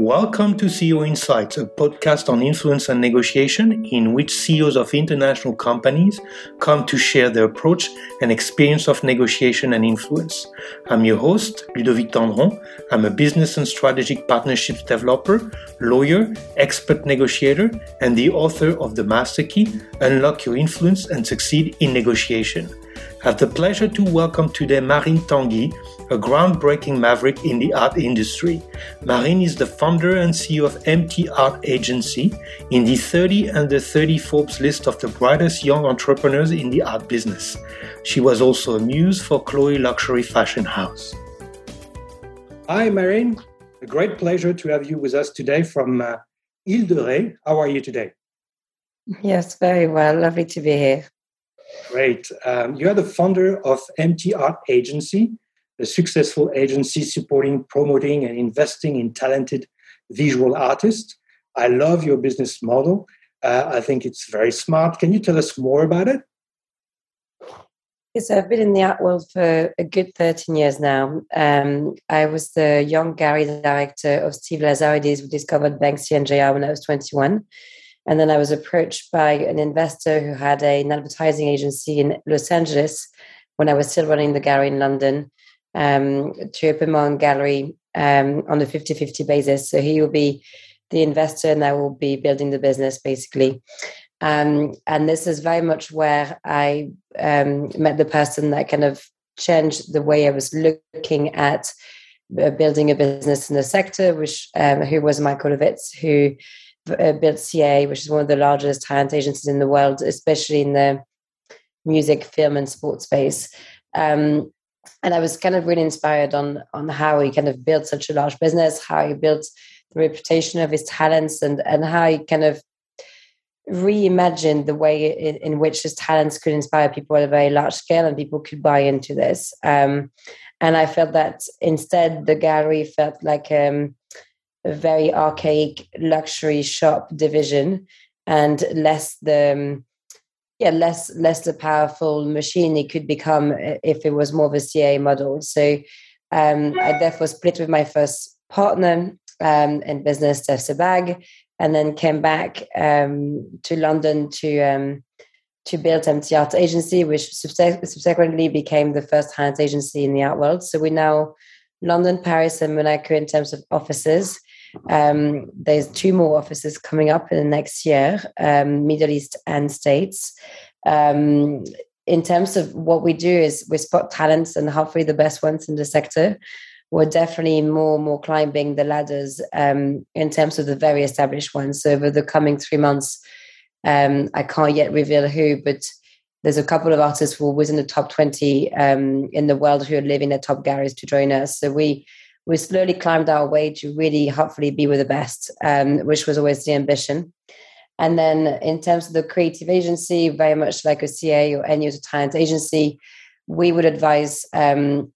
Welcome to CEO Insights, a podcast on influence and negotiation in which CEOs of international companies come to share their approach and experience of negotiation and influence. I'm your host, Ludovic Tendron. I'm a business and strategic partnerships developer, lawyer, expert negotiator, and the author of The Master Key Unlock Your Influence and Succeed in Negotiation. I have the pleasure to welcome today Marine Tanguy, a groundbreaking maverick in the art industry. Marine is the founder and CEO of MT Art Agency in the 30 under 30 Forbes list of the brightest young entrepreneurs in the art business. She was also a muse for Chloe Luxury Fashion House. Hi, Marine. A great pleasure to have you with us today from uh, Ile de Ré. How are you today? Yes, very well. Lovely to be here. Great. Um, you are the founder of MT Art Agency, a successful agency supporting, promoting, and investing in talented visual artists. I love your business model. Uh, I think it's very smart. Can you tell us more about it? Yes, I've been in the art world for a good 13 years now. Um, I was the young gallery director of Steve Lazarides, who discovered Banksy and JR when I was 21. And then I was approached by an investor who had an advertising agency in Los Angeles when I was still running the gallery in London um, to open gallery um, on a 50 50 basis. So he will be the investor and I will be building the business basically. Um, and this is very much where I um, met the person that kind of changed the way I was looking at uh, building a business in the sector, which um, who was Michael Ovitz, who uh, built CA, which is one of the largest talent agencies in the world, especially in the music, film, and sports space. Um, and I was kind of really inspired on on how he kind of built such a large business, how he built the reputation of his talents, and and how he kind of reimagined the way in, in which his talents could inspire people at a very large scale, and people could buy into this. Um, and I felt that instead, the gallery felt like um, a very archaic luxury shop division and less the um, yeah less less a powerful machine it could become if it was more of a CA model. So um, I therefore split with my first partner um, in business, Steph Sebag, and then came back um, to London to um, to build MT Art Agency, which subsequently became the first talent agency in the art world. So we now London, Paris, and Monaco in terms of offices. Um, there's two more offices coming up in the next year, um, Middle East and States. Um, in terms of what we do is we spot talents and hopefully the best ones in the sector. We're definitely more and more climbing the ladders um, in terms of the very established ones. So over the coming three months, um, I can't yet reveal who, but there's a couple of artists who are within the top 20 um, in the world who are living their top galleries to join us. So we we slowly climbed our way to really hopefully be with the best, um, which was always the ambition. And then in terms of the creative agency, very much like a CA or any other talent agency, we would advise um,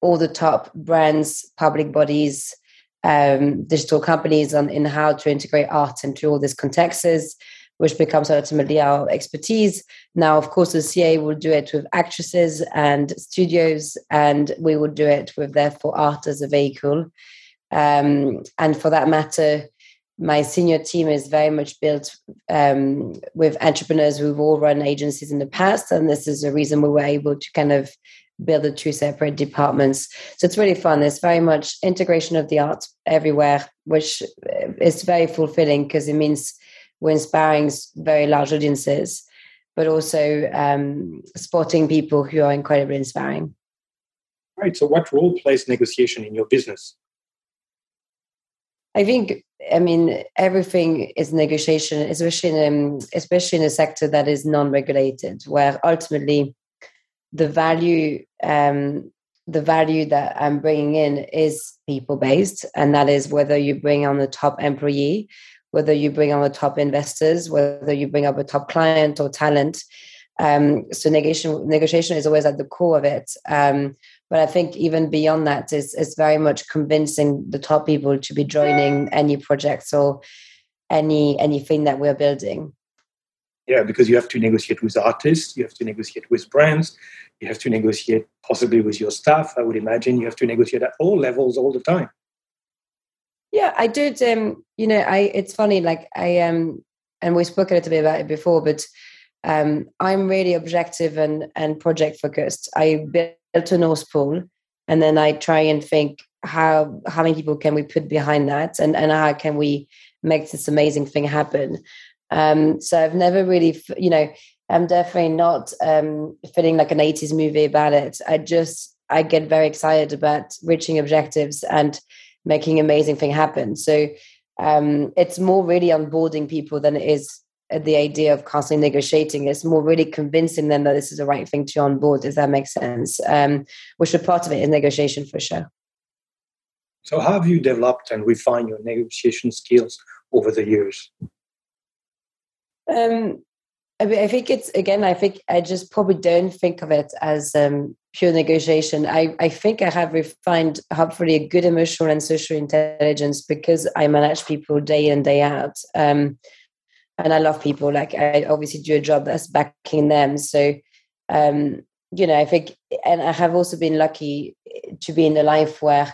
all the top brands, public bodies, um, digital companies on in how to integrate art into all these contexts which becomes ultimately our expertise. Now, of course, the CA will do it with actresses and studios, and we will do it with, therefore, art as a vehicle. Um, and for that matter, my senior team is very much built um, with entrepreneurs who've all run agencies in the past. And this is the reason we were able to kind of build the two separate departments. So it's really fun. There's very much integration of the arts everywhere, which is very fulfilling because it means we're inspiring very large audiences, but also um, spotting people who are incredibly inspiring. Right. So, what role plays negotiation in your business? I think, I mean, everything is negotiation, especially in, especially in a sector that is non-regulated, where ultimately the value um, the value that I'm bringing in is people based, and that is whether you bring on the top employee whether you bring on the top investors, whether you bring up a top client or talent. Um, so negotiation negotiation is always at the core of it. Um, but I think even beyond that is is very much convincing the top people to be joining any projects or any anything that we're building. Yeah, because you have to negotiate with artists, you have to negotiate with brands, you have to negotiate possibly with your staff. I would imagine you have to negotiate at all levels all the time. Yeah, I did. Um, you know, I it's funny. Like I um, and we spoke a little bit about it before, but um, I'm really objective and and project focused. I built a North Pole, and then I try and think how how many people can we put behind that, and and how can we make this amazing thing happen. Um, so I've never really, you know, I'm definitely not um, feeling like an 80s movie about it. I just I get very excited about reaching objectives and making amazing thing happen. So um, it's more really onboarding people than it is the idea of constantly negotiating. It's more really convincing them that this is the right thing to onboard. Does that make sense? Um, which a part of it is negotiation for sure. So, how have you developed and refined your negotiation skills over the years? Um, I, mean, I think it's again. I think I just probably don't think of it as um, pure negotiation. I, I think I have refined hopefully a good emotional and social intelligence because I manage people day in day out. Um, and I love people. Like I obviously do a job that's backing them. So um, you know, I think, and I have also been lucky to be in a life where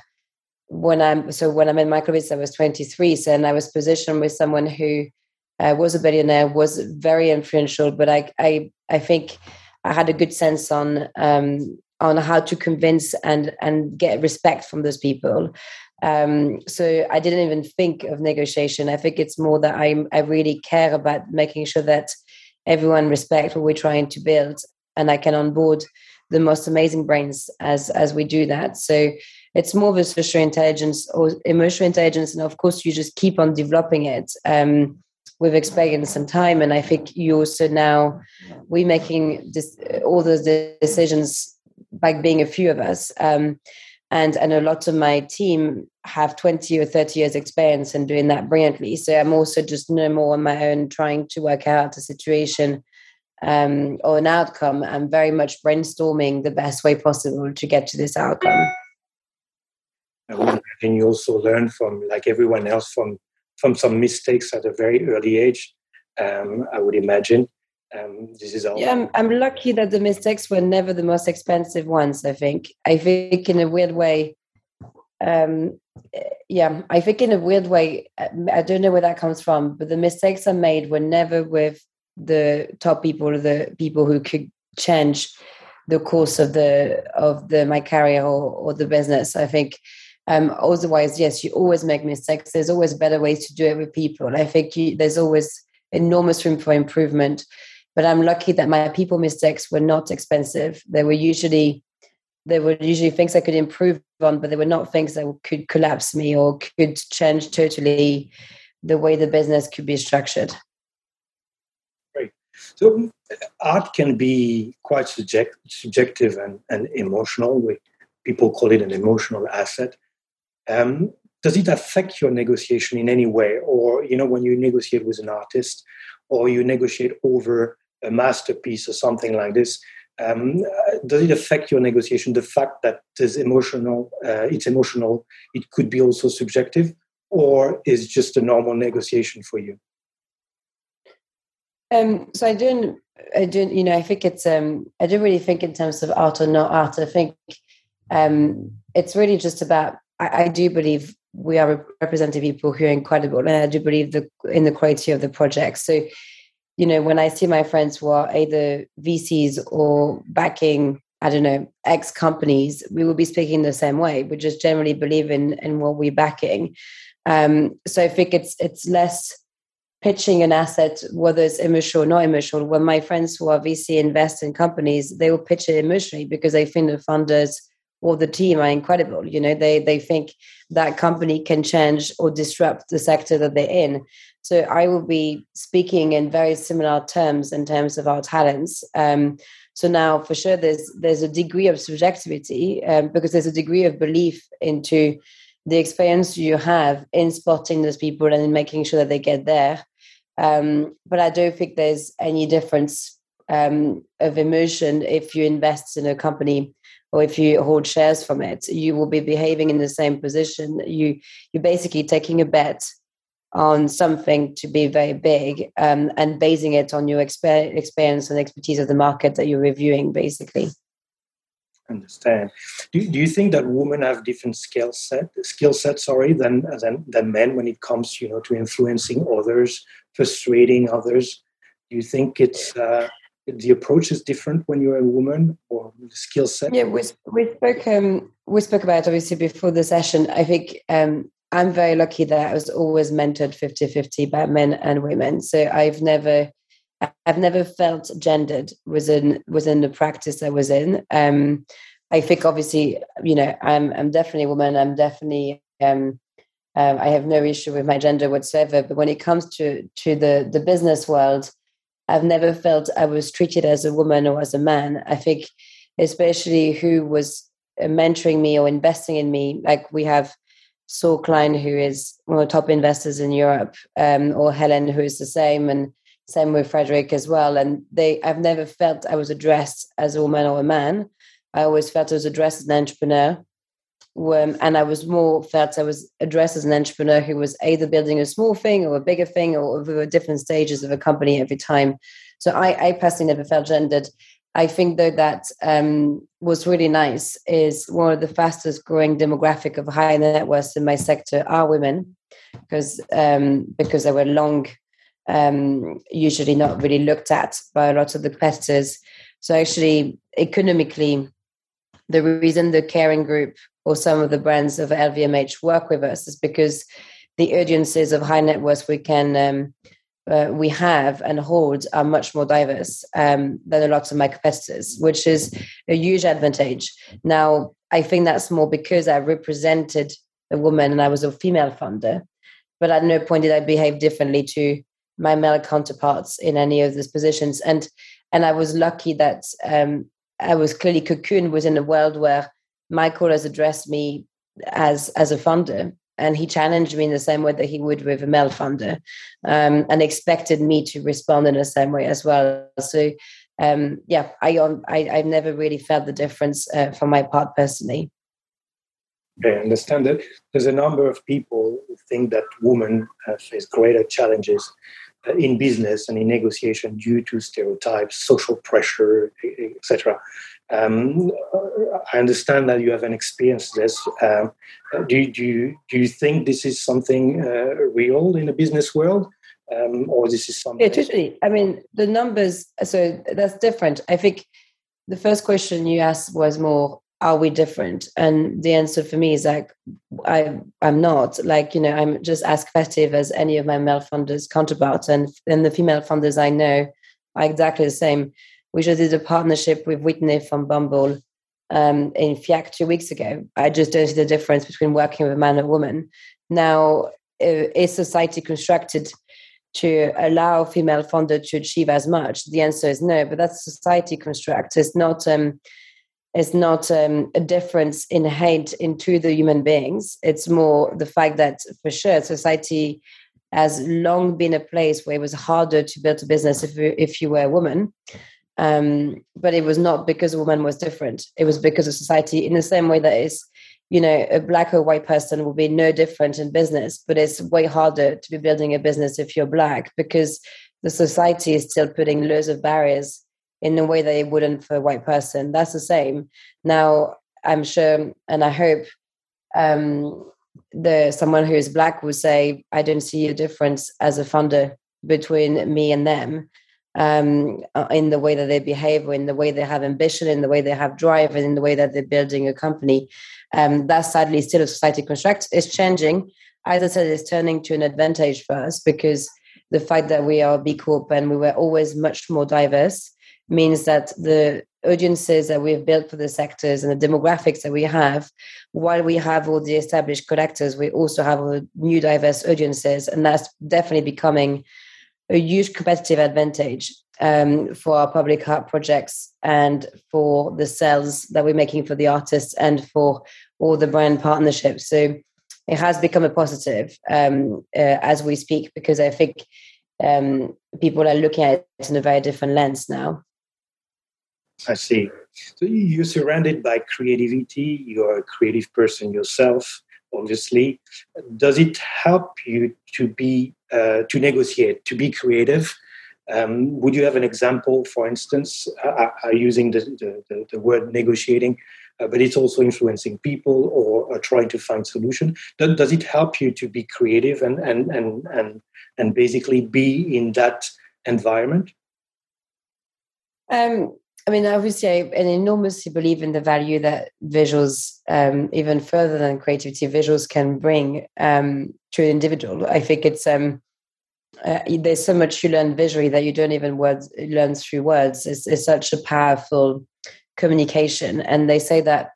when I'm so when I'm met Michael Ovitz, I was 23, so and I was positioned with someone who uh, was a billionaire, was very influential, but I I I think I had a good sense on um, on how to convince and and get respect from those people. Um, so I didn't even think of negotiation. I think it's more that I I really care about making sure that everyone respects what we're trying to build, and I can onboard the most amazing brains as as we do that. So it's more of a social intelligence or emotional intelligence, and of course you just keep on developing it. Um, with experience and time and i think you also now we're making this all those decisions by being a few of us um, and and a lot of my team have 20 or 30 years experience in doing that brilliantly. So i'm also just no more on my own trying to work out a situation um, or an outcome. I'm very much brainstorming the best way possible to get to this outcome. And you also learn from like everyone else from from some mistakes at a very early age. Um, i would imagine um, this is all. Yeah, I'm, I'm lucky that the mistakes were never the most expensive ones. I think. I think in a weird way. Um, yeah, I think in a weird way. I don't know where that comes from, but the mistakes I made were never with the top people the people who could change the course of the of the my career or, or the business. I think. Um, otherwise, yes, you always make mistakes. There's always better ways to do it with people. I think you, there's always enormous room for improvement. But I'm lucky that my people mistakes were not expensive. They were usually they were usually things I could improve on, but they were not things that could collapse me or could change totally the way the business could be structured. Right. So art can be quite subject, subjective and, and emotional. We, people call it an emotional asset. Um, does it affect your negotiation in any way? Or, you know, when you negotiate with an artist or you negotiate over a masterpiece or something like this. Um, does it affect your negotiation? The fact that it's emotional, uh, it's emotional, it could be also subjective, or is just a normal negotiation for you? Um, so I don't, I don't, you know, I think it's, um, I don't really think in terms of art or not art. I think um, it's really just about. I, I do believe we are representing people who are incredible, and I do believe the in the quality of the project. So you know, when I see my friends who are either VCs or backing, I don't know, X companies, we will be speaking the same way. We just generally believe in in what we're backing. Um, so I think it's it's less pitching an asset, whether it's emotional or not emotional. When my friends who are VC invest in companies, they will pitch it emotionally because they think the funders or the team are incredible. You know, they they think that company can change or disrupt the sector that they're in. So I will be speaking in very similar terms in terms of our talents. Um, so now, for sure, there's there's a degree of subjectivity um, because there's a degree of belief into the experience you have in spotting those people and in making sure that they get there. Um, but I don't think there's any difference um, of emotion if you invest in a company or if you hold shares from it. You will be behaving in the same position. You you're basically taking a bet on something to be very big um, and basing it on your exper- experience and expertise of the market that you're reviewing, basically. understand. Do, do you think that women have different skill set skill set sorry than, than than men when it comes you know to influencing others, persuading others? Do you think it's uh, the approach is different when you're a woman or the skill set? Yeah, we we spoke um, we spoke about obviously before the session. I think um, I'm very lucky that I was always mentored 50-50 by men and women. So I've never I've never felt gendered within within the practice I was in. Um, I think obviously, you know, I'm I'm definitely a woman. I'm definitely um, um, I have no issue with my gender whatsoever. But when it comes to to the the business world, I've never felt I was treated as a woman or as a man. I think, especially who was mentoring me or investing in me, like we have Saul Klein, who is one of the top investors in Europe, um, or Helen, who is the same, and same with Frederick as well. And they, I've never felt I was addressed as a woman or a man. I always felt I was addressed as an entrepreneur. And I was more felt I was addressed as an entrepreneur who was either building a small thing or a bigger thing or over different stages of a company every time. So I, I personally never felt gendered. I think though that um, was really nice is one of the fastest growing demographic of high net worth in my sector are women because um, because they were long um, usually not really looked at by a lot of the competitors. So actually, economically, the reason the Kering Group or some of the brands of LVMH work with us is because the audiences of high net worth we can um, uh, we have and hold are much more diverse um, than a lot of my competitors, which is a huge advantage. Now, I think that's more because I represented a woman and I was a female founder, but at no point did I behave differently to my male counterparts in any of these positions. And and I was lucky that um, I was clearly cocooned within a world where Michael has addressed me as as a funder, and he challenged me in the same way that he would with a male funder, um, and expected me to respond in the same way as well. So. Um, yeah, I, I I've never really felt the difference uh, for my part personally. I understand that there's a number of people who think that women face greater challenges uh, in business and in negotiation due to stereotypes, social pressure, etc. Um, I understand that you haven't experienced this. Um, do, do, you, do you think this is something uh, real in the business world? Um, or this is something? Yeah, totally. I mean, the numbers, so that's different. I think the first question you asked was more are we different? And the answer for me is like, I, I'm not. Like, you know, I'm just as competitive as any of my male funders counterparts. And then the female funders I know are exactly the same. We just did a partnership with Whitney from Bumble um, in FIAC two weeks ago. I just don't see the difference between working with a man and a woman. Now, is society constructed to allow female founder to achieve as much? The answer is no, but that's society construct. It's not um, it's not um, a difference in hate into the human beings. It's more the fact that, for sure, society has long been a place where it was harder to build a business if you, if you were a woman. Um, but it was not because a woman was different. It was because of society. In the same way that is, you know, a black or white person will be no different in business, but it's way harder to be building a business if you're black because the society is still putting loads of barriers in a way that it wouldn't for a white person. That's the same. Now, I'm sure and I hope um, the someone who is black will say, I don't see a difference as a funder between me and them um, uh, in the way that they behave, in the way they have ambition, in the way they have drive, and in the way that they're building a company. Um, that's sadly still a society construct. It's changing. As I said, it's turning to an advantage for us because the fact that we are B Corp and we were always much more diverse means that the audiences that we've built for the sectors and the demographics that we have, while we have all the established collectors, we also have new diverse audiences. And that's definitely becoming a huge competitive advantage um, for our public art projects and for the sales that we're making for the artists and for all the brand partnerships. So it has become a positive um, uh, as we speak because I think um, people are looking at it in a very different lens now. I see. So you're surrounded by creativity. You're a creative person yourself, obviously. Does it help you to be uh, to negotiate, to be creative? Um, would you have an example, for instance, uh, uh, using the, the, the, word negotiating, uh, but it's also influencing people or trying to find solution? Does, does it help you to be creative and, and, and, and, and basically be in that environment? Um, I mean, obviously, I enormously believe in the value that visuals, um, even further than creativity, visuals can bring um, to an individual. I think it's um, uh, there's so much you learn visually that you don't even words learn through words. It's, it's such a powerful communication, and they say that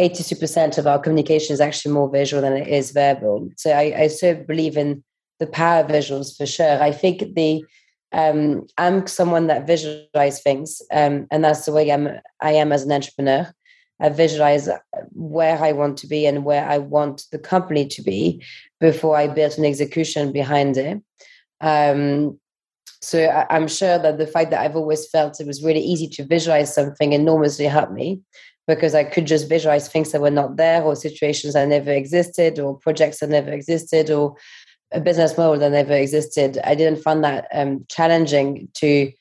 82% of our communication is actually more visual than it is verbal. So I, I so believe in the power of visuals for sure. I think the um, I'm someone that visualize things, um, and that's the way I'm. I am as an entrepreneur. I visualize where I want to be and where I want the company to be before I build an execution behind it. Um, so I, am sure that the fact that I've always felt it was really easy to visualize something enormously helped me because I could just visualize things that were not there or situations that never existed or projects that never existed or a business model that never existed. I didn't find that um, challenging to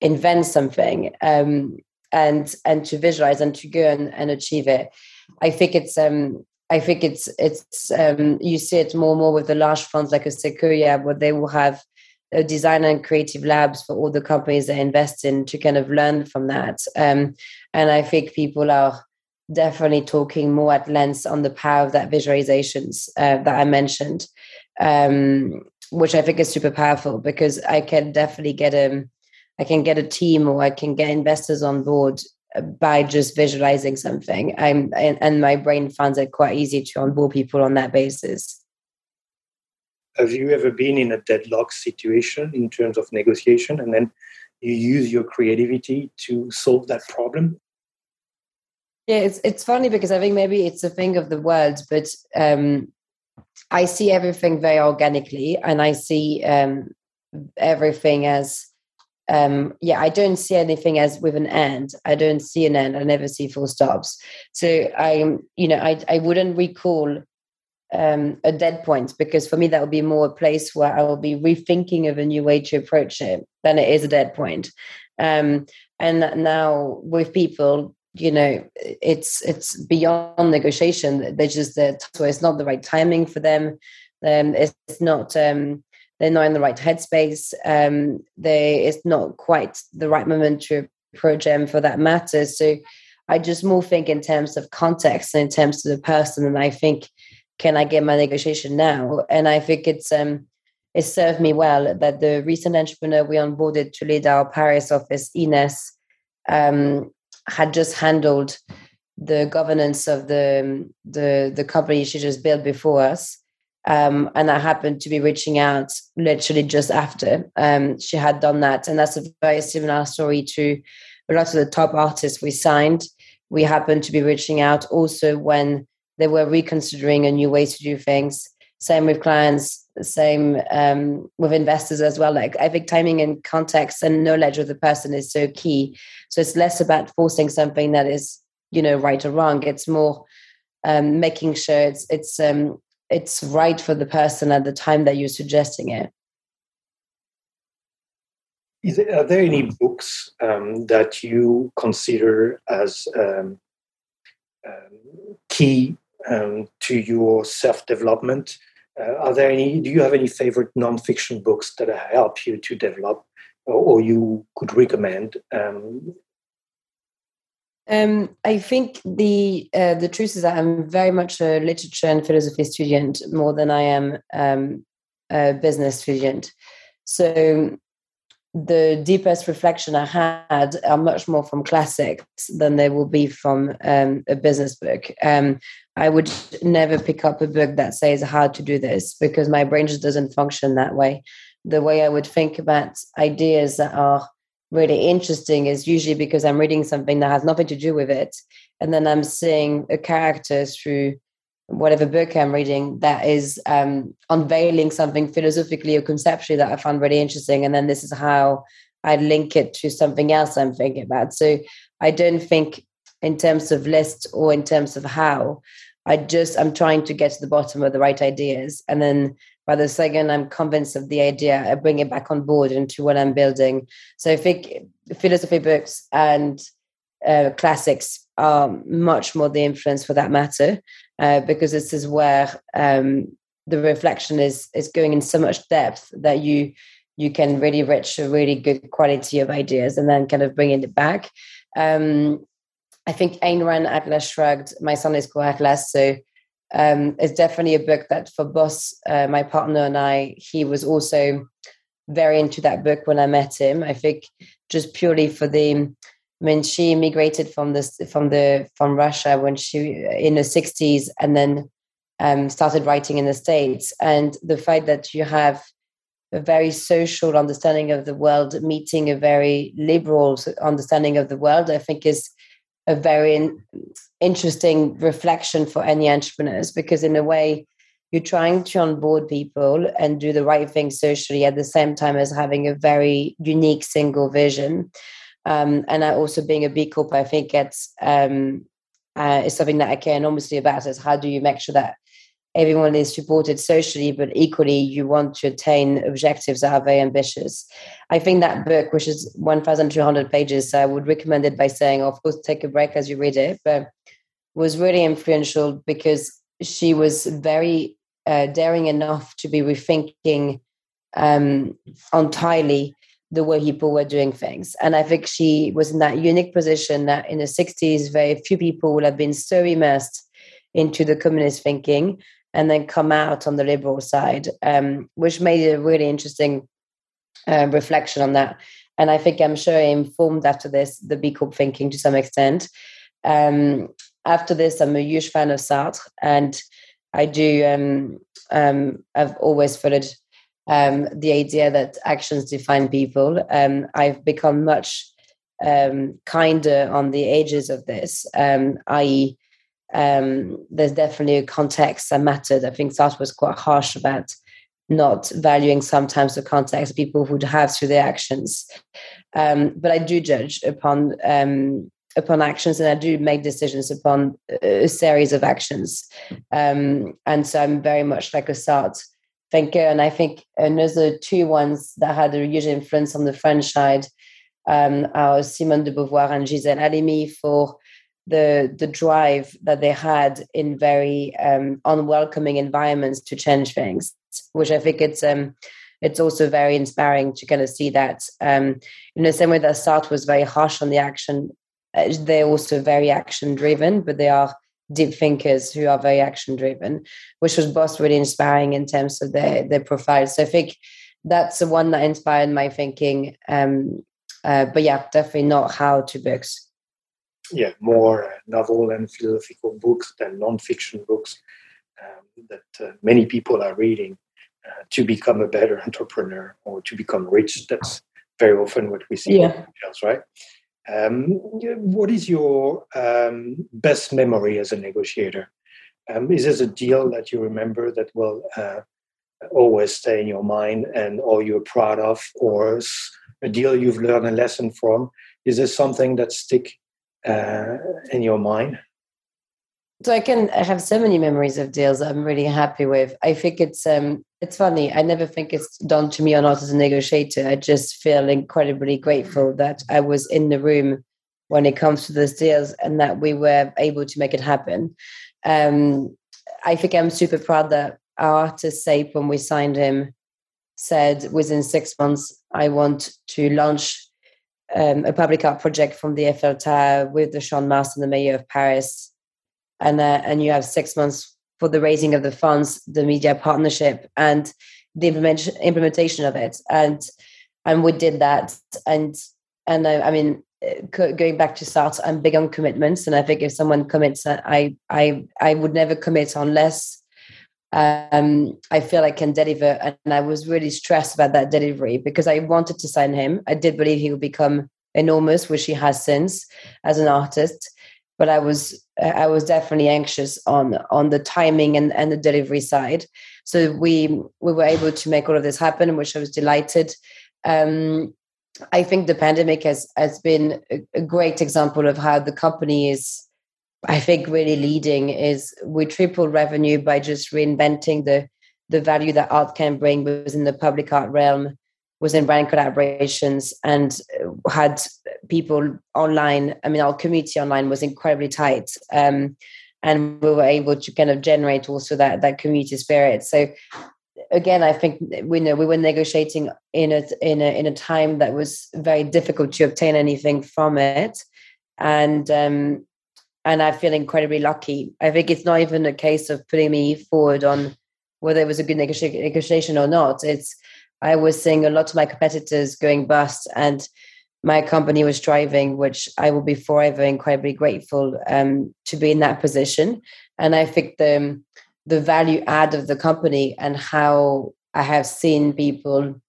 invent something um, and and to visualize and to go and, and achieve it. I think it's um, I think it's it's um, you see it more and more with the large funds like a Sequoia, where they will have a design and creative labs for all the companies they invest in to kind of learn from that. Um, and I think people are definitely talking more at length on the power of that visualizations uh, that I mentioned, um, which I think is super powerful because I can definitely get a I can get a team or I can get investors on board by just visualizing something. I'm and, and my brain finds it quite easy to onboard people on that basis. Have you ever been in a deadlock situation in terms of negotiation and then you use your creativity to solve that problem? Yeah, it's it's funny because I think maybe it's a thing of the world, but um, I see everything very organically, and I see um, everything as um, yeah, I don't see anything as with an end. I don't see an end. I never see full stops. So I, you know, I I wouldn't recall um, a dead point because for me that would be more a place where I will be rethinking of a new way to approach it than it is a dead point. Um, and now with people, you know, it's it's beyond negotiation. They're just that so it's not the right timing for them. Um, it's not. Um, they're not in the right headspace. Um, they it's not quite the right moment to approach them for that matter. So I just more think in terms of context and in terms of the person. And I think, can I get my negotiation now? And I think it's um it served me well that the recent entrepreneur we onboarded to lead our Paris office, Ines, um, had just handled the governance of the the the company she just built before us um, and I happened to be reaching out literally just after um, she had done that. And that's a very similar story to a lot of the top artists we signed. We happened to be reaching out also when they were reconsidering a new way to do things. Same with clients, same um, with investors as well. Like I think timing and context and knowledge of the person is so key. So it's less about forcing something that is, you know, right or wrong. It's more um, making sure it's it's um, it's right for the person at the time that you're suggesting it. There, are there any books um, that you consider as um, um, key um, to your self development? Uh, are there any? Do you have any favorite nonfiction books that help you to develop, or, or you could recommend um, um, I think the uh, the truth is that I'm very much a literature and philosophy student more than I am um, a business student. So the deepest reflection I had are much more from classics than they will be from um, a business book. Um, I would never pick up a book that says how to do this because my brain just doesn't function that way. The way I would think about ideas that are really interesting is usually because I'm reading something that has nothing to do with it. And then I'm seeing a character through whatever book I'm reading that is um, unveiling something philosophically or conceptually that I found really interesting. And then this is how I link it to something else I'm thinking about. So I don't think in terms of list or in terms of how. I just I'm trying to get to the bottom of the right ideas, and then By the second I'm convinced of the idea, I bring it back on board into what I'm building. So I think philosophy books and uh, classics are much more the influence for that matter, uh, because this is where um, the reflection is is going in so much depth that you you can really reach a really good quality of ideas and then kind of bringing it back. Um, I think Ayn Rand, Atlas Shrugged, my son is called Atlas. So um, it's definitely a book that for Boss, uh, my partner and I, he was also very into that book when I met him. I think just purely for the, I mean, she immigrated from this from the from Russia when she in the sixties, and then um, started writing in the states. And the fact that you have a very social understanding of the world meeting a very liberal understanding of the world, I think is a very interesting reflection for any entrepreneurs because in a way you're trying to onboard people and do the right thing socially at the same time as having a very unique single vision. Um, and also being a b corp i think it's um, uh, is something that i care enormously about is how do you make sure that everyone is supported socially, but equally you want to attain objectives that are very ambitious. I think that book, which is 1,200 pages, I would recommend it by saying, of course, take a break as you read it, but was really influential because she was very uh, daring enough to be rethinking um, entirely the way people were doing things. And I think she was in that unique position that in the 60s, very few people would have been so immersed into the communist thinking and then come out on the liberal side, um, which made a really interesting uh, reflection on that. And I think I'm sure informed after this the B Corp thinking to some extent. Um, after this, I'm a huge fan of Sartre, and I do. Um, um, I've always followed um, the idea that actions define people. Um, I've become much kinder on the edges of this, i.e., um, there's definitely a context that mattered. I think Sartre was quite harsh about not valuing sometimes the context people would have through their actions. Um, but I do judge upon um, upon actions, and I do make decisions upon a series of actions. Um, and so I'm very much like a Sartre thinker. And I think another two ones that had a huge influence on the French side um, are Simone de Beauvoir and Gisèle Halimi for the the drive that they had in very um, unwelcoming environments to change things, which I think it's um, it's also very inspiring to kind of see that. Um, in the same way that Sartre was very harsh on the action, uh, they're also very action driven, but they are deep thinkers who are very action driven, which was both really inspiring in terms of their their profiles. So I think that's the one that inspired my thinking. Um, uh, but yeah, definitely not how to books yeah, more novel and philosophical books than non-fiction books um, that uh, many people are reading uh, to become a better entrepreneur or to become rich. That's very often what we see yeah. else, right? Um, what is your um, best memory as a negotiator? Um, is this a deal that you remember that will uh, always stay in your mind and all you're proud of, or a deal you've learned a lesson from? Is there something that stick uh, in your mind? So I can I have so many memories of deals I'm really happy with. I think it's um it's funny. I never think it's done to me or not as a negotiator. I just feel incredibly grateful that I was in the room when it comes to those deals and that we were able to make it happen. Um, I think I'm super proud that our artist Saype, when we signed him, said within six months, I want to launch um, a public art project from the Eiffel Tower with the Mars and the mayor of Paris, and uh, and you have six months for the raising of the funds, the media partnership, and the implementation implementation of it, and and we did that, and and I, I mean going back to Sartre, I'm big on commitments, and I think if someone commits, I I I would never commit unless um, I feel I can deliver. And I was really stressed about that delivery because I wanted to sign him. I did believe he would become enormous, which he has since as an artist. But I was I was definitely anxious on on the timing and, and the delivery side. So we we were able to make all of this happen, which I was delighted. Um, I think the pandemic has has been a, a great example of how the company is I think really leading is we tripled revenue by just reinventing the the value that art can bring within the public art realm, was in brand collaborations, and had people online. I mean, our community online was incredibly tight. Um, and we were able to kind of generate also that that community spirit. So again, I think we know we were negotiating in a in a in a time that was very difficult to obtain anything from it, and um, and I feel incredibly lucky. I think it's not even a case of putting me forward on whether it was a good negotiation or not. It's I was seeing a lot of my competitors going bust, and my company was thriving, which I will be forever incredibly grateful um, to be in that position. And I think the the value add of the company and how I have seen people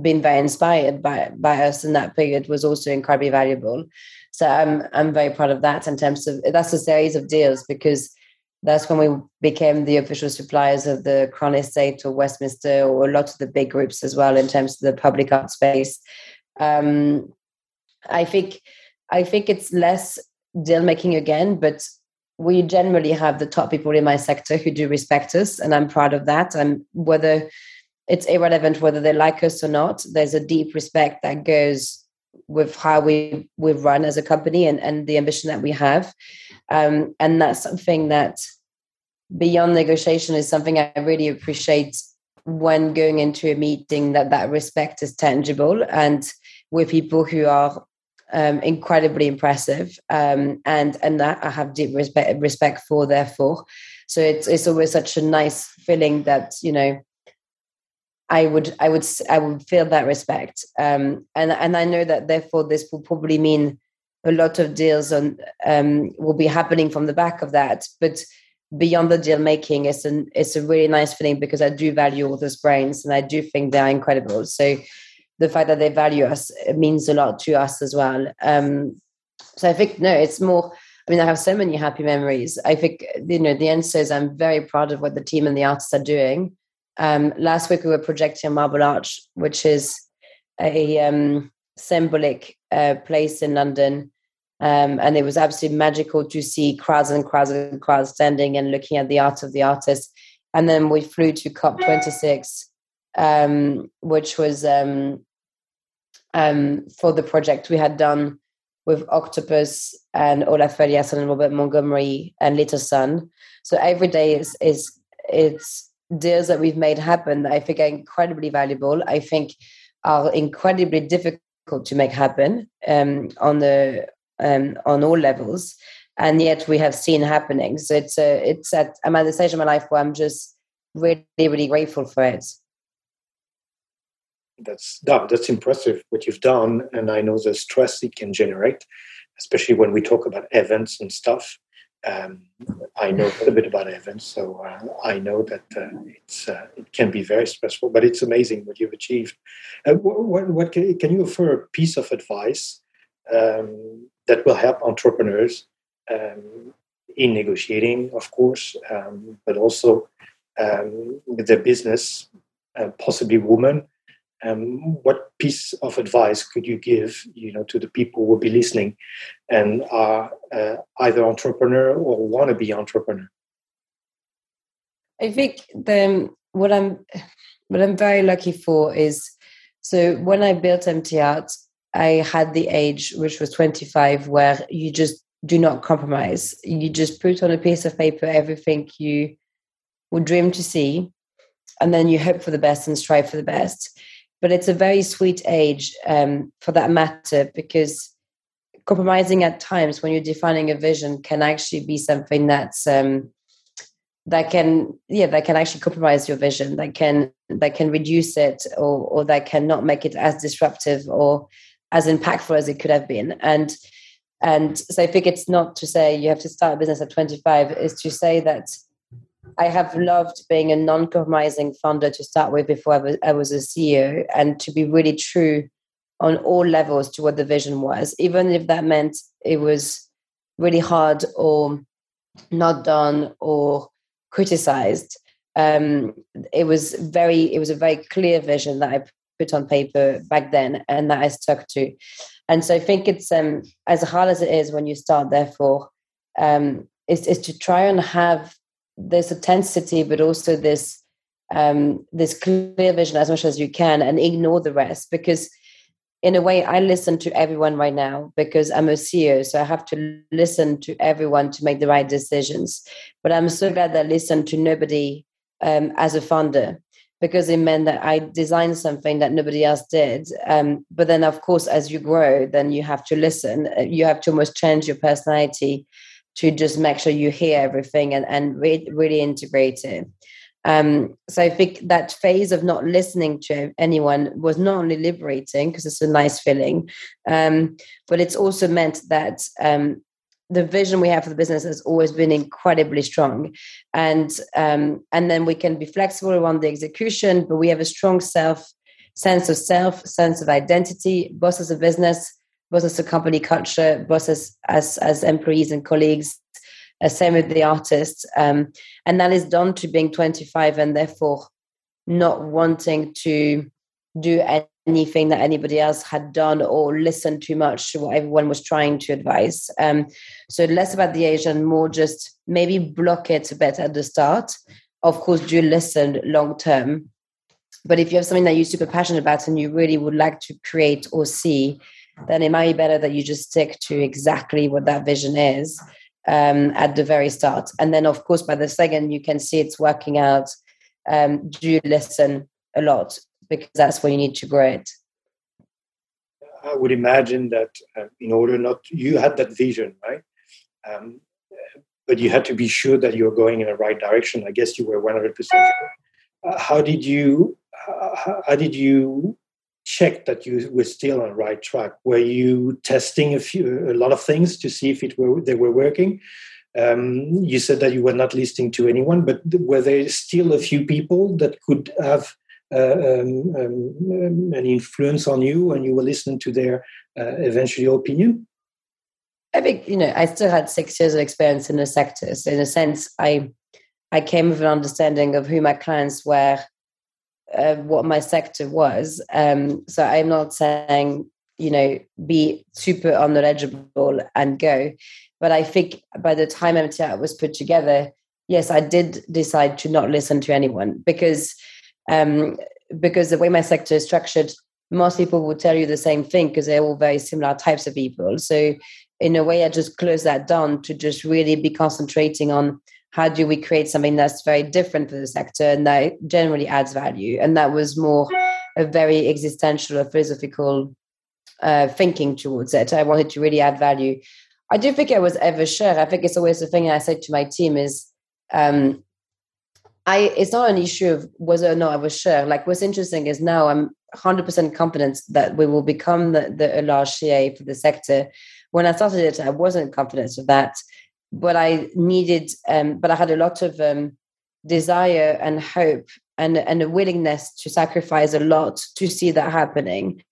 been very inspired by by us in that period was also incredibly valuable. So I'm I'm very proud of that in terms of that's a series of deals because that's when we became the official suppliers of the Crown Estate or Westminster or a lot of the big groups as well in terms of the public art space. Um, I think I think it's less deal making again, but we generally have the top people in my sector who do respect us, and I'm proud of that. And whether it's irrelevant whether they like us or not, there's a deep respect that goes with how we we run as a company and, and the ambition that we have. Um, and that's something that beyond negotiation is something I really appreciate when going into a meeting that that respect is tangible and with people who are um, incredibly impressive um, and and that I have deep respect respect for therefore so it's it's always such a nice feeling that you know I would I would I would feel that respect, um, and and I know that therefore this will probably mean a lot of deals on um, will be happening from the back of that. But beyond the deal making, it's an it's a really nice feeling because I do value all those brains and I do think they're incredible. So the fact that they value us means a lot to us as well. Um, so I think no, it's more. I mean, I have so many happy memories. I think you know the answer is I'm very proud of what the team and the artists are doing. Um, last week we were projecting Marble Arch, which is a um, symbolic uh, place in London. Um, and it was absolutely magical to see crowds and crowds and crowds standing and looking at the art of the artist. And then we flew to COP26, um, which was um, um, for the project we had done with Octopus and Olaf Eliasson and Robert Montgomery and Little Sun. So every day is is it's deals that we've made happen that I think are incredibly valuable. I think are incredibly difficult to make happen um, on the um, on all levels, and yet we have seen happening. So it's a it's at I'm at the stage of my life where I'm just really really grateful for it. That's that's impressive what you've done, and I know the stress it can generate, especially when we talk about events and stuff. Um, I know a bit about events, so uh, I know that uh, it's uh, it can be very stressful. But it's amazing what you've achieved. Uh, what, what can, can, you offer a piece of advice um, that will help entrepreneurs um, in negotiating, of course, um, but also um, with their business, uh, possibly women um, what piece of advice could you give you know to the people who will be listening and are uh, either entrepreneur or want to be entrepreneur? I think the what i'm what i'm very lucky for is so when i built mt art i had the age which was 25 where you just do not compromise. You just put on a piece of paper everything you would dream to see and then you hope for the best and strive for the best but it's a very sweet age um, for that matter because compromising at times when you're defining a vision can actually be something that's um, that can yeah that can actually compromise your vision that can that can reduce it or or that can not make it as disruptive or as impactful as it could have been. And and so i think it's not to say you have to start a business at 25 is to say that I have loved being a non-compromising funder to start with before I was, I was a CEO and to be really true on all levels to what the vision was, even if that meant it was really hard or not done or criticized. Um, it was very, it was a very clear vision that I put on paper back then and that I stuck to. And so I think it's um, as hard as it is when you start, therefore, um, is, is to try and have this intensity, but also this um, this clear vision as much as you can and ignore the rest because in a way i listen to everyone right now because i'm a ceo so i have to listen to everyone to make the right decisions. But i'm so glad that i listened to nobody um, as a founder because it meant that i designed something that nobody else did um, but then of course as you grow then you have to listen. You have to almost change your personality to just make sure you hear everything and, and re- really integrate it. Um, so I think that phase of not listening to anyone was not only liberating because it's a nice feeling, um, but it's also meant that um, the vision we have for the business has always been incredibly strong, and um, and then we can be flexible around the execution, but we have a strong self sense of self, sense of identity, both as a business, as a company culture, as as, as employees and colleagues, uh, same with the artists. Um, and that is done to being 25 and therefore not wanting to do anything that anybody else had done or listen too much to what everyone was trying to advise. Um, so less about the age and more just maybe block it a bit at the start. Of course, do listen long term. But if you have something that you're super passionate about and you really would like to create or see, then it might be better that you just stick to exactly what that vision is um, at the very start. And then, of course, by the second, you can see it's working out. Um, do listen a lot? Because that's where you need to grow it. I would imagine that uh, in order not, you had that vision, right? Um, but you had to be sure that you're going in the right direction. I guess you were 100% sure. Uh, how did you, uh, how did you check that you were still on the right track? Were you testing a few, a lot of things to see if it were they were working? Um, you said that you were not listening to anyone, but were there still a few people that could have uh, um, um, an influence on you, and you were listening to their uh, eventual opinion? I think you know I still had six years of experience in the sector, so in a sense, I I came with an understanding of who my clients were what my sector was. Um, so I'm not saying you know be super unknowledgeable and go, but I think by the time MTArt was put together, yes, I did decide to not listen to anyone because um, because the way my sector is structured, most people will tell you the same thing because they're all very similar types of people. So in a way, I just closed that down to just really be concentrating on how do we create something that's very different for the sector and that generally adds value? And that was more a very existential or philosophical uh, thinking towards it. I wanted to really add value. I do think i was ever sure i think it's always the thing i said to my team is um, I, it's not an issue of whether or not I was sure. Like what's interesting is now I'm 100% confident that we will become the, the a large CA for the sector. When I started it, I wasn't confident of that but I needed, um, but I had a lot of um, desire and hope and, and a willingness to sacrifice a lot to see that happening.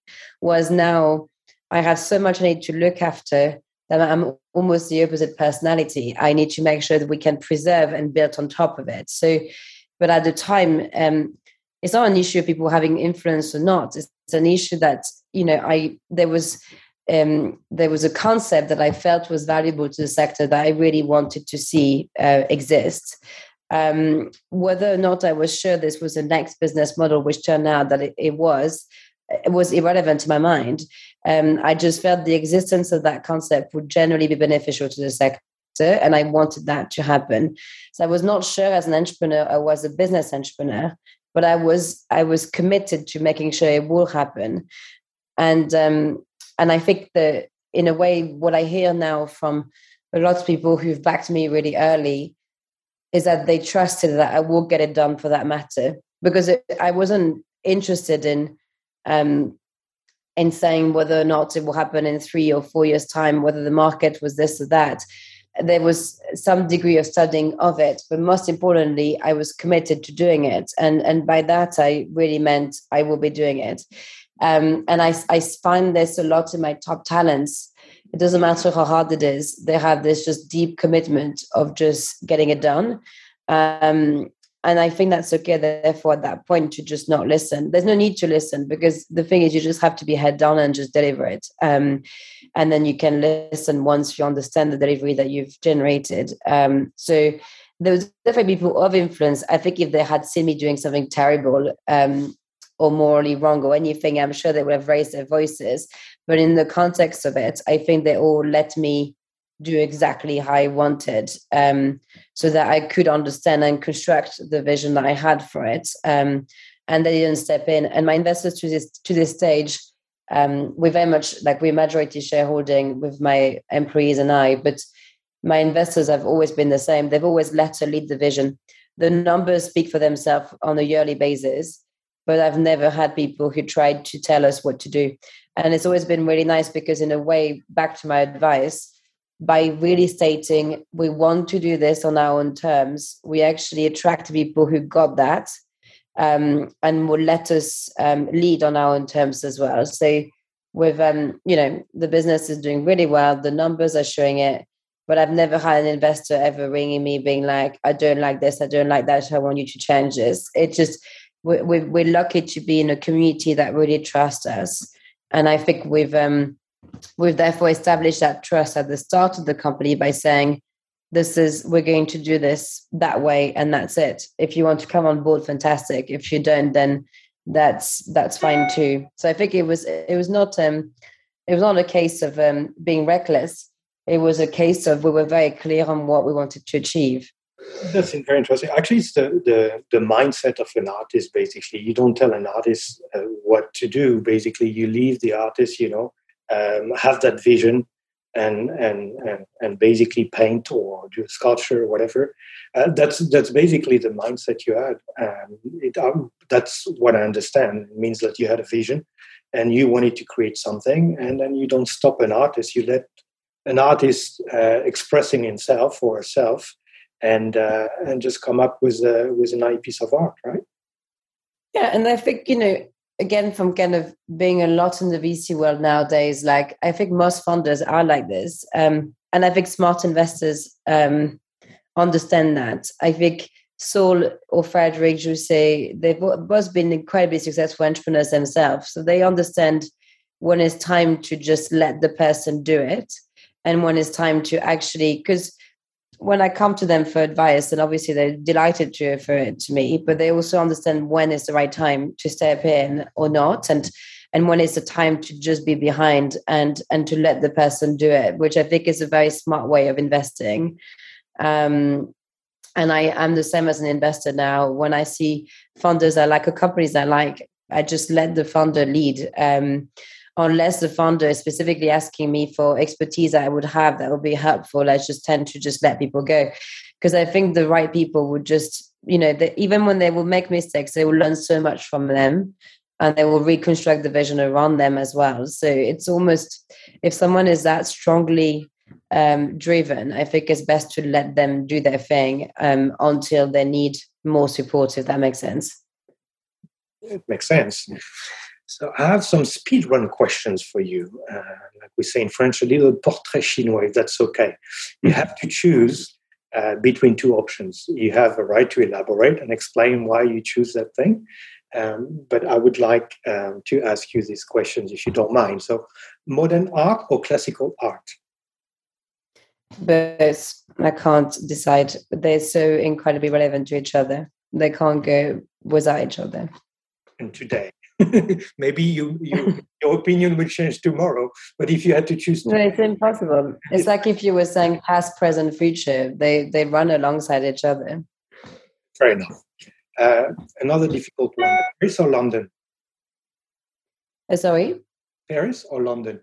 Was now I have so much I need to look after that I'm almost the opposite personality. I need to make sure that we can preserve and build on top of it. So, but at the time, um, it's not an issue of people having influence or not. It's, it's an issue that you know I there was um, there was a concept that I felt was valuable to the sector that I really wanted to see uh, exist. Um, whether or not I was sure this was the next business model, which turned out that it, it was, it was irrelevant to my mind. Um, I just felt the existence of that concept would generally be beneficial to the sector, and I wanted that to happen. So I was not sure as an entrepreneur I was a business entrepreneur, but I was I was committed to making sure it will happen. And um, and I think that in a way, what I hear now from a lot of people who've backed me really early is that they trusted that I would get it done for that matter because it, I wasn't interested in um, in saying whether or not it will happen in three or four years' time, whether the market was this or that. There was some degree of studying of it, but most importantly, I was committed to doing it, and and by that I really meant I will be doing it. Um, and I, I find this a lot in my top talents. It doesn't matter how hard it is, they have this just deep commitment of just getting it done. Um, and I think that's okay, therefore, at that point, to just not listen. There's no need to listen because the thing is, you just have to be head down and just deliver it. Um, and then you can listen once you understand the delivery that you've generated. Um, so there was definitely people of influence. I think if they had seen me doing something terrible um, or morally wrong or anything, I'm sure they would have raised their voices. But in the context of it, I think they all let me do exactly how I wanted, um, so that I could understand and construct the vision that I had for it. Um, and they didn't step in. And my investors to this to this stage, um, we're very much like we're majority shareholding with my employees and I, but my investors have always been the same. They've always let her lead the vision. The numbers speak for themselves on a yearly basis, but I've never had people who tried to tell us what to do. And it's always been really nice because, in a way, back to my advice, by really stating we want to do this on our own terms, we actually attract people who got that um, and will let us um, lead on our own terms as well. So, with um, you know, the business is doing really well, the numbers are showing it but I've never had an investor ever ringing me being like, I don't like this, I don't like that, I want you to change this. It just, we're, we're lucky to be in a community that really trusts us. And I think we've, um, we've therefore established that trust at the start of the company by saying, this is, we're going to do this that way, and that's it. If you want to come on board, fantastic. If you don't, then that's that's fine too. So I think it was it was not um it was not a case of um being reckless it was a case of we were very clear on what we wanted to achieve. That's very interesting. Actually, it's the, the, the mindset of an artist, basically. You don't tell an artist uh, what to do. Basically, you leave the artist, you know, um, have that vision and, and, and, and basically paint or do sculpture or whatever. Uh, that's, that's basically the mindset you had. Um, it, um, that's what I understand. It means that you had a vision and you wanted to create something, and then you don't stop an artist. You let an artist uh, expressing himself or herself and uh, and just come up with a, with a nice piece of art, right? Yeah, and I think you know again from kind of being a lot in the VC world nowadays, like I think most founders are like this, um, and I think smart investors um, understand that. I think Saul or Frederick say they've both been incredibly successful entrepreneurs themselves, so they understand when it's time to just let the person do it and when it's time to actually because when I come to them for advice, and obviously they're delighted to refer it to me, but they also understand when is the right time to step in or not, and and when is the time to just be behind and and to let the person do it, which I think is a very smart way of investing. Um, and I am the same as an investor now. When I see funders I like or companies I like, I just let the funder lead. Um, unless the founder is specifically asking me for expertise that I would have that would be helpful, I just tend to just let people go. Because I think the right people would just, you know, even when they will make mistakes, they will learn so much from them and they will reconstruct the vision around them as well. So it's almost, if someone is that strongly um, driven, I think it's best to let them do their thing um, until they need more support, if that makes sense. It makes sense. So I have some speed run questions for you. Uh, like we say in French, a little portrait chinois, if that's okay. You have to choose uh, between two options. You have a right to elaborate and explain why you choose that thing. Um, but I would like um, to ask you these questions if you don't mind. So, modern art or classical art? Both. I can't decide. They're so incredibly relevant to each other. They can't go without each other. And today? maybe you, you your opinion will change tomorrow but if you had to choose no it's impossible. It's like if you were saying past present future they they run alongside each other. Fair enough. Uh, another difficult one paris or london? Uh, sorry? Paris or london?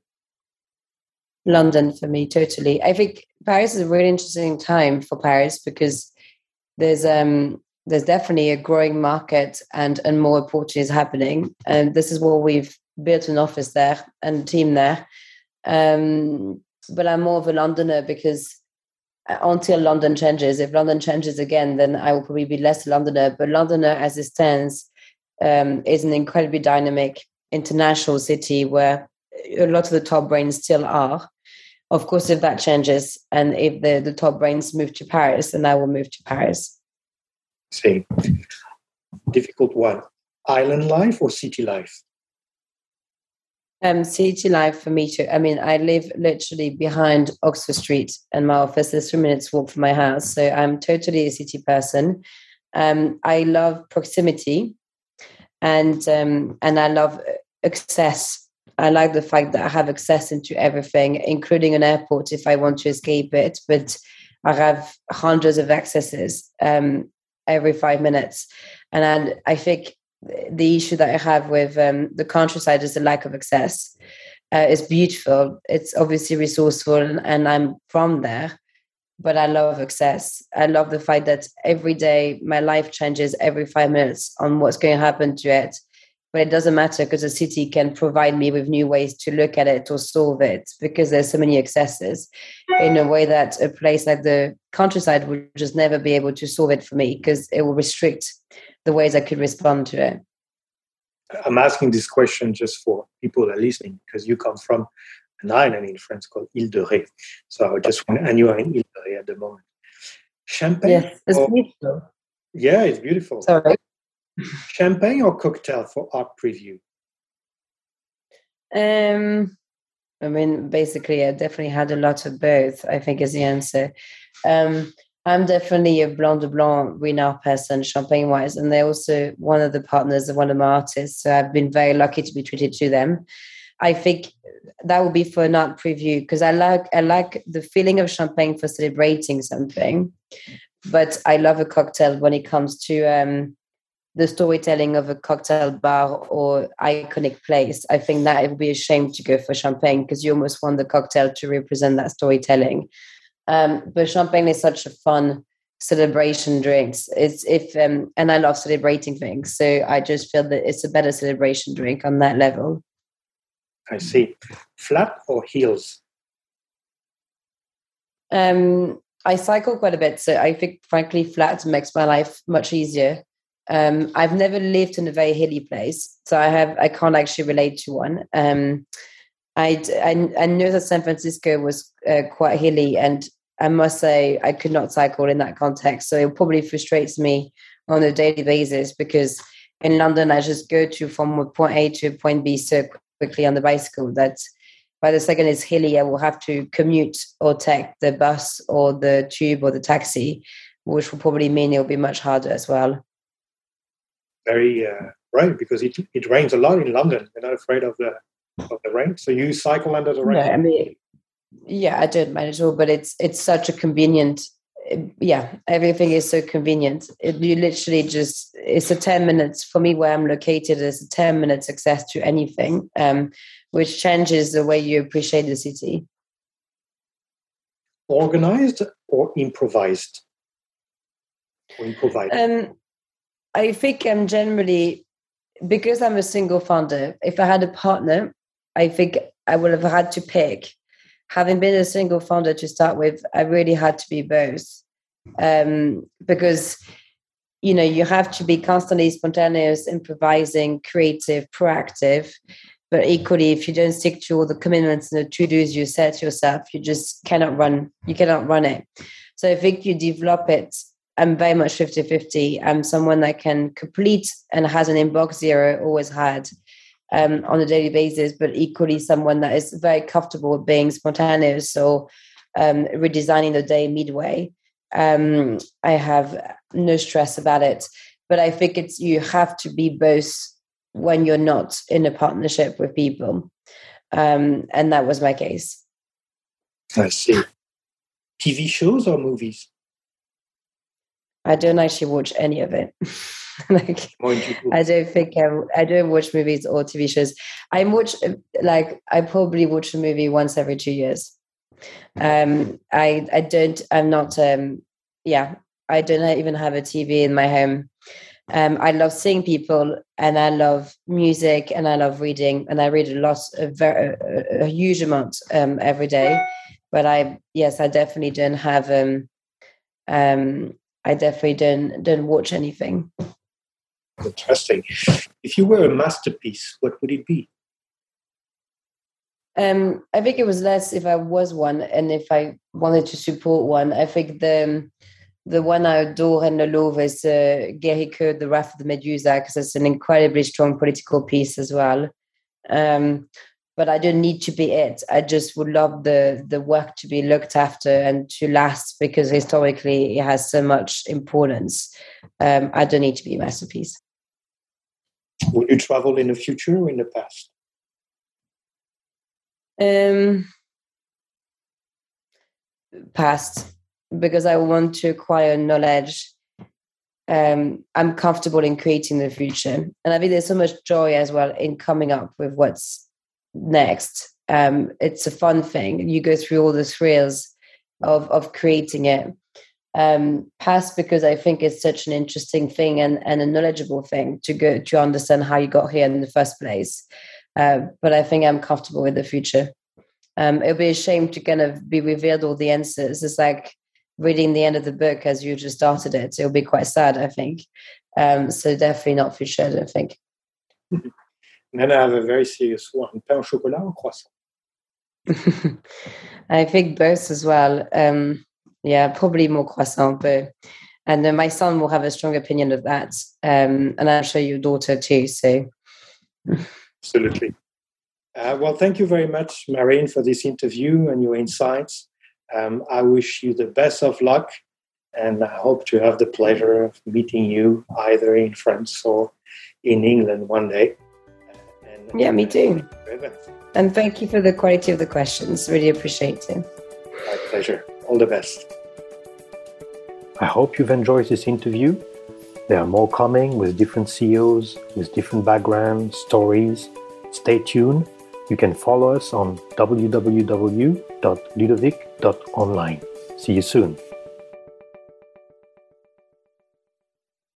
London for me totally. I think paris is a really interesting time for paris because there's um there's definitely a growing market and and more opportunities happening. And this is what we've built an office there and a team there. Um, but i'm more of a londoner because uh, until london changes if london changes again then i will probably be less a londoner. But londoner as it stands um, is an incredibly dynamic international city where a lot of the top brains still are. Of course if that changes and if the, the top brains move to paris then i will move to paris same. Difficult one. Island life or city life? Um, city life for me too. I mean, I live literally behind Oxford Street, and my office is three minutes walk from my house. So I'm totally a city person. Um, I love proximity, and um, and I love access. I like the fact that I have access into everything, including an airport if I want to escape it. But I have hundreds of accesses um, every five minutes, and I think the issue that I have with um, the countryside is the lack of access. Uh, it's beautiful. It's obviously resourceful, and, and I'm from there. But I love access. I love the fact that every day my life changes every five minutes on what's going to happen to it. But it doesn't matter because the city can provide me with new ways to look at it or solve it because there's so many excesses in a way that a place like the countryside would just never be able to solve it for me because it will restrict the ways I could respond to it. I'm asking this question just for people that are listening because you come from an island in France called Ile de Ré. So I just want, and you are in Ile de Ré at the moment. Champagne? Yes, it's or, beautiful. Yeah, it's beautiful. Sorry. Champagne or cocktail for art preview? Um, I mean, basically, I definitely had a lot of both. I think is the answer. Um, I'm definitely a Blanc de Blanc Ruinart person, champagne wise. And they're also one of the partners of one of my artists. So I've been very lucky to be treated to them. I think that would be for an art preview because I like I like the feeling of champagne for celebrating something. But I love a cocktail when it comes to um, the storytelling of a cocktail bar or iconic place. I think that it would be a shame to go for champagne because you almost want the cocktail to represent that storytelling. Um, but champagne is such a fun celebration drinks. It's if um, and I love celebrating things, so I just feel that it's a better celebration drink on that level. I see. Flat or heels? Um, I cycle quite a bit, so I think frankly flat makes my life much easier. Um, I've never lived in a very hilly place, so I have I can't actually relate to one. Um, I, I, know that San Francisco was uh, quite hilly, and I must say I could not cycle in that context. So it probably frustrates me on a daily basis because in London I just go to from point A to point B so quickly on the bicycle that by the second it's hilly, I will have to commute or take the bus or the tube or the taxi, which will probably mean it'll be much harder as well. Very uh, right, because it it rains a lot in London. You're not afraid of the of the rain, so you cycle under the rain. No, I mean yeah i don't mind at all but it's it's such a convenient yeah everything is so convenient. It, you literally just it's a 10 minutes for me where i'm located is a 10 minutes access to anything um, which changes the way you appreciate the city. Organized or improvised? Or improvised? Um, i think i'm generally because i'm a single founder if i had a partner i think i would have had to pick having been a single founder to start with, I really had to be both um, because you know you have to be constantly spontaneous, improvising, creative, proactive. But equally, if you don't stick to all the commitments and the to dos you set yourself, you just cannot run. You cannot run it. So I think you develop it. I'm very much 50 50. I'm someone that can complete and has an inbox zero, always had um, on a daily basis, but equally someone that is very comfortable with being spontaneous or um, redesigning the day midway. Um, I have no stress about it, but I think it's you have to be both when you're not in a partnership with people, um, and that was my case. I see. TV shows or movies? I don't actually watch any of it. like I don't think I, I don't watch movies or TV shows. I watch like I probably watch a movie once every two years. Um, I I don't. I'm not. Um, yeah, I don't even have a TV in my home. Um, I love seeing people, and I love music, and I love reading, and I read a lot, a very a, a huge amount um, every day. But I, yes, I definitely don't have. Um, um, I definitely don't don't watch anything. Interesting. If you were a masterpiece, what would it be? Um, I think it was less if I was one and if I wanted to support one. I think the the one I adore in the Louvre is uh, Géricault, The Raft of the Medusa, because it's an incredibly strong political piece as well. Um, but I don't need to be it. I just would love the the work to be looked after and to last because historically it has so much importance. Um, I don't need to be a masterpiece. Will you travel in the future or in the past? Um, past because I want to acquire knowledge. Um, I'm comfortable in creating the future, and I think there's so much joy as well in coming up with what's next. Um, it's a fun thing. You go through all the thrills of of creating it. Um, past because I think it's such an interesting thing and, and a knowledgeable thing to go to understand how you got here in the first place. Uh, but I think I'm comfortable with the future. Um, it'll be a shame to kind of be revealed all the answers. It's like reading the end of the book as you just started it. It'll be quite sad, I think. Um, so definitely not future, I don't think. Then I have a very serious one. Pain au chocolat or croissant? I think both as well. Um, yeah, probably more croissant, but and then my son will have a strong opinion of that. Um, and I'm sure your daughter too. So absolutely. Uh, well, thank you very much, Marine, for this interview and your insights. Um, I wish you the best of luck, and I hope to have the pleasure of meeting you either in France or in England one day. And, yeah, me too. And thank you for the quality of the questions. Really appreciate it. My pleasure. All the best. I hope you've enjoyed this interview. There are more coming with different CEOs, with different backgrounds, stories. Stay tuned. You can follow us on www.ludovic.online. See you soon.